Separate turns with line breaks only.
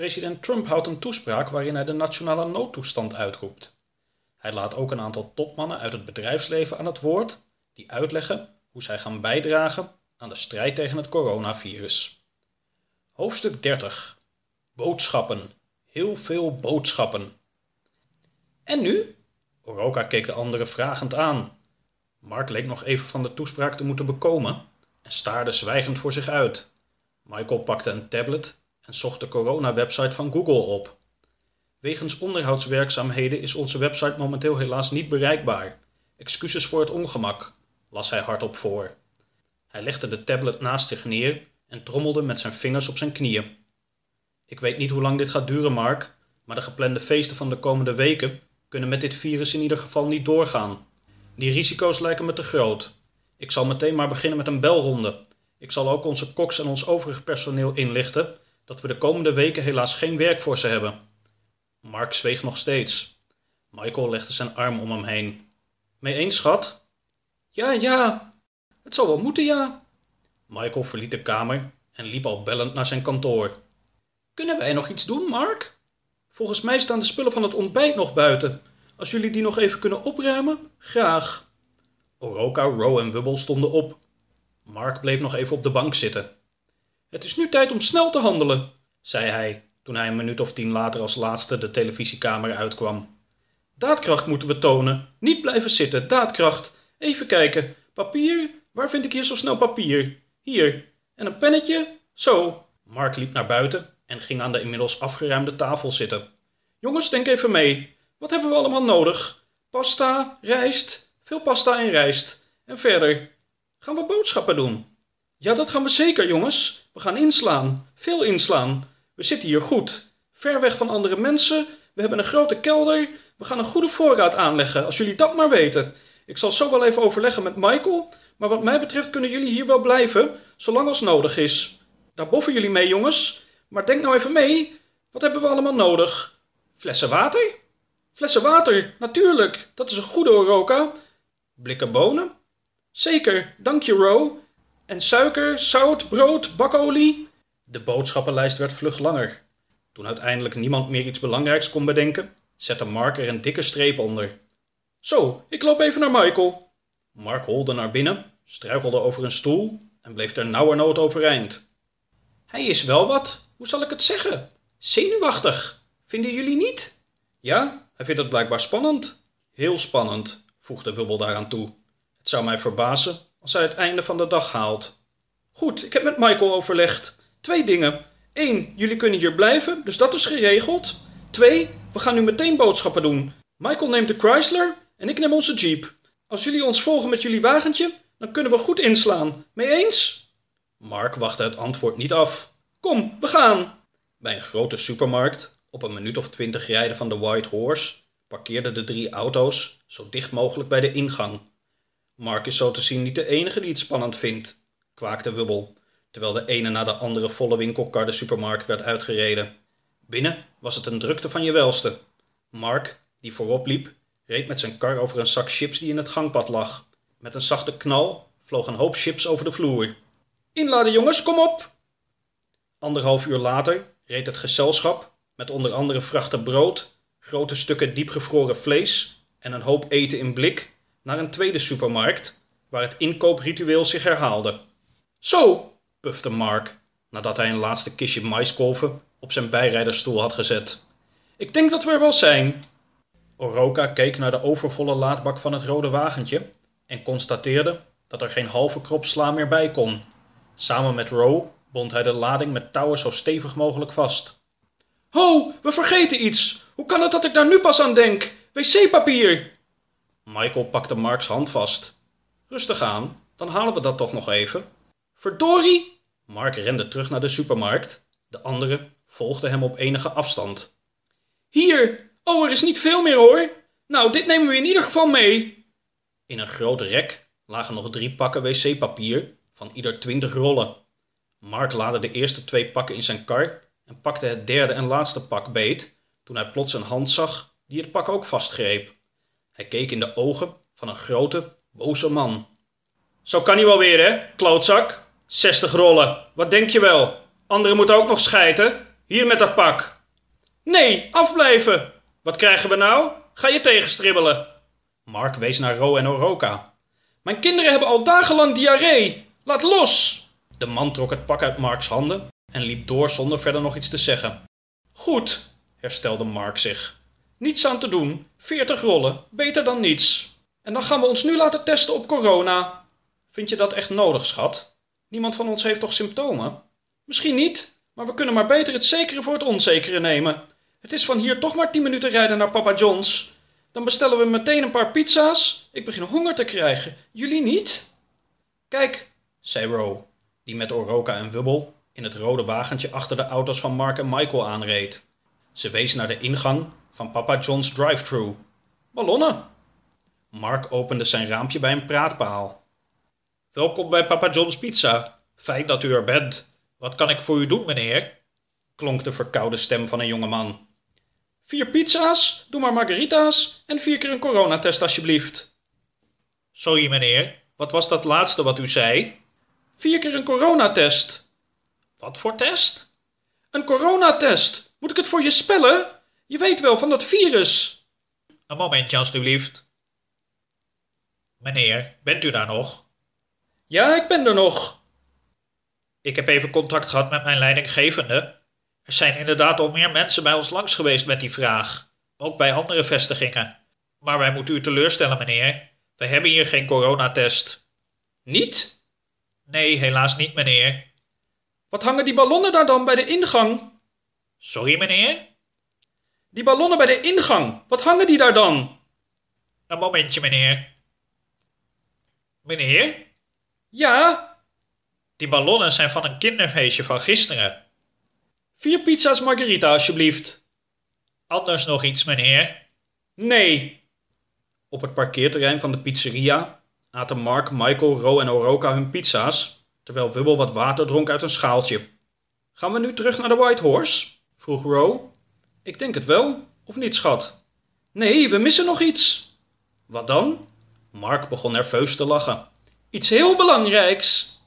President Trump houdt een toespraak waarin hij de nationale noodtoestand uitroept. Hij laat ook een aantal topmannen uit het bedrijfsleven aan het woord die uitleggen hoe zij gaan bijdragen aan de strijd tegen het coronavirus. Hoofdstuk 30. Boodschappen. Heel veel boodschappen. En nu? Oroka keek de anderen vragend aan. Mark leek nog even van de toespraak te moeten bekomen en staarde zwijgend voor zich uit. Michael pakte een tablet en zocht de corona-website van Google op. Wegens onderhoudswerkzaamheden is onze website momenteel helaas niet bereikbaar. Excuses voor het ongemak, las hij hardop voor. Hij legde de tablet naast zich neer en trommelde met zijn vingers op zijn knieën. Ik weet niet hoe lang dit gaat duren, Mark, maar de geplande feesten van de komende weken kunnen met dit virus in ieder geval niet doorgaan. Die risico's lijken me te groot. Ik zal meteen maar beginnen met een belronde. Ik zal ook onze koks en ons overig personeel inlichten dat we de komende weken helaas geen voor ze hebben. Mark zweeg nog steeds. Michael legde zijn arm om hem heen. Mee eens, schat? Ja, ja. Het zal wel moeten, ja. Michael verliet de kamer en liep al bellend naar zijn kantoor. Kunnen wij nog iets doen, Mark? Volgens mij staan de spullen van het ontbijt nog buiten. Als jullie die nog even kunnen opruimen, graag. Oroka, Row en Wubble stonden op. Mark bleef nog even op de bank zitten. Het is nu tijd om snel te handelen, zei hij toen hij een minuut of tien later als laatste de televisiekamer uitkwam. Daadkracht moeten we tonen. Niet blijven zitten. Daadkracht. Even kijken. Papier? Waar vind ik hier zo snel papier? Hier. En een pennetje? Zo. Mark liep naar buiten en ging aan de inmiddels afgeruimde tafel zitten. Jongens, denk even mee. Wat hebben we allemaal nodig? Pasta, rijst, veel pasta en rijst. En verder. Gaan we boodschappen doen? Ja, dat gaan we zeker, jongens. We gaan inslaan. Veel inslaan. We zitten hier goed. Ver weg van andere mensen. We hebben een grote kelder. We gaan een goede voorraad aanleggen, als jullie dat maar weten. Ik zal zo wel even overleggen met Michael. Maar wat mij betreft kunnen jullie hier wel blijven, zolang als nodig is. Daar boffen jullie mee, jongens. Maar denk nou even mee. Wat hebben we allemaal nodig? Flessen water? Flessen water, natuurlijk. Dat is een goede Oroka. Blikken bonen? Zeker, dank je, Ro. En suiker, zout, brood, bakolie? De boodschappenlijst werd vlug langer. Toen uiteindelijk niemand meer iets belangrijks kon bedenken, zette Mark er een dikke streep onder. Zo, ik loop even naar Michael. Mark holde naar binnen, struikelde over een stoel en bleef er nauwernood overeind. Hij is wel wat, hoe zal ik het zeggen? Zenuwachtig, vinden jullie niet? Ja, hij vindt het blijkbaar spannend. Heel spannend, voegde Wubbel daaraan toe. Het zou mij verbazen als hij het einde van de dag haalt. Goed, ik heb met Michael overlegd. Twee dingen. Eén, jullie kunnen hier blijven, dus dat is geregeld. Twee, we gaan nu meteen boodschappen doen. Michael neemt de Chrysler en ik neem onze Jeep. Als jullie ons volgen met jullie wagentje, dan kunnen we goed inslaan. Mee eens? Mark wachtte het antwoord niet af. Kom, we gaan. Bij een grote supermarkt, op een minuut of twintig rijden van de White Horse, parkeerden de drie auto's zo dicht mogelijk bij de ingang. Mark is zo te zien niet de enige die het spannend vindt, kwaakte Wubbel, terwijl de ene na de andere volle winkelkar de supermarkt werd uitgereden. Binnen was het een drukte van je welste. Mark, die voorop liep, reed met zijn kar over een zak chips die in het gangpad lag. Met een zachte knal vloog een hoop chips over de vloer. Inladen jongens, kom op! Anderhalf uur later reed het gezelschap, met onder andere vrachten brood, grote stukken diepgevroren vlees en een hoop eten in blik, naar een tweede supermarkt, waar het inkoopritueel zich herhaalde. Zo, pufte Mark, nadat hij een laatste kistje maiskolven op zijn bijrijdersstoel had gezet. Ik denk dat we er wel zijn. Oroka keek naar de overvolle laadbak van het rode wagentje en constateerde dat er geen halve krop sla meer bij kon. Samen met Row bond hij de lading met touwen zo stevig mogelijk vast. Ho, we vergeten iets. Hoe kan het dat ik daar nu pas aan denk? Wc-papier! Michael pakte Marks hand vast. Rustig aan, dan halen we dat toch nog even. Verdorie! Mark rende terug naar de supermarkt. De anderen volgden hem op enige afstand. Hier! Oh, er is niet veel meer hoor! Nou, dit nemen we in ieder geval mee. In een groot rek lagen nog drie pakken wc-papier van ieder twintig rollen. Mark laadde de eerste twee pakken in zijn kar en pakte het derde en laatste pak beet toen hij plots een hand zag die het pak ook vastgreep. Hij keek in de ogen van een grote, boze man. Zo kan hij wel weer, hè, klootzak? Zestig rollen, wat denk je wel? Anderen moeten ook nog schijten. Hier met dat pak. Nee, afblijven. Wat krijgen we nou? Ga je tegenstribbelen. Mark wees naar Ro en Oroka. Mijn kinderen hebben al dagenlang diarree. Laat los. De man trok het pak uit Marks handen en liep door zonder verder nog iets te zeggen. Goed, herstelde Mark zich. Niets aan te doen. Veertig rollen, beter dan niets. En dan gaan we ons nu laten testen op corona. Vind je dat echt nodig, schat? Niemand van ons heeft toch symptomen? Misschien niet, maar we kunnen maar beter het zekere voor het onzekere nemen. Het is van hier toch maar tien minuten rijden naar Papa John's. Dan bestellen we meteen een paar pizza's. Ik begin honger te krijgen. Jullie niet? Kijk, zei Ro, die met Oroka en Wubbel in het rode wagentje achter de auto's van Mark en Michael aanreed. Ze wees naar de ingang van Papa John's drive-thru. Ballonnen. Mark opende zijn raampje bij een praatpaal. Welkom bij Papa John's Pizza. Fijn dat u er bent. Wat kan ik voor u doen, meneer? klonk de verkoude stem van een jonge man. Vier pizza's, doe maar margarita's en vier keer een coronatest alsjeblieft. Sorry, meneer. Wat was dat laatste wat u zei? Vier keer een coronatest. Wat voor test? Een coronatest. Moet ik het voor je spellen? Je weet wel van dat virus. Een momentje, alstublieft. Meneer, bent u daar nog? Ja, ik ben er nog. Ik heb even contact gehad met mijn leidinggevende. Er zijn inderdaad al meer mensen bij ons langs geweest met die vraag. Ook bij andere vestigingen. Maar wij moeten u teleurstellen, meneer. We hebben hier geen coronatest. Niet? Nee, helaas niet, meneer. Wat hangen die ballonnen daar dan bij de ingang? Sorry, meneer? Die ballonnen bij de ingang, wat hangen die daar dan? Een momentje, meneer. Meneer? Ja? Die ballonnen zijn van een kinderfeestje van gisteren. Vier pizza's margarita, alsjeblieft. Anders nog iets, meneer? Nee. Op het parkeerterrein van de pizzeria aten Mark, Michael, Ro en Oroka hun pizza's, terwijl Wubbel wat water dronk uit een schaaltje. Gaan we nu terug naar de White Horse? vroeg Ro. Ik denk het wel, of niet, schat? Nee, we missen nog iets. Wat dan? Mark begon nerveus te lachen. Iets heel belangrijks.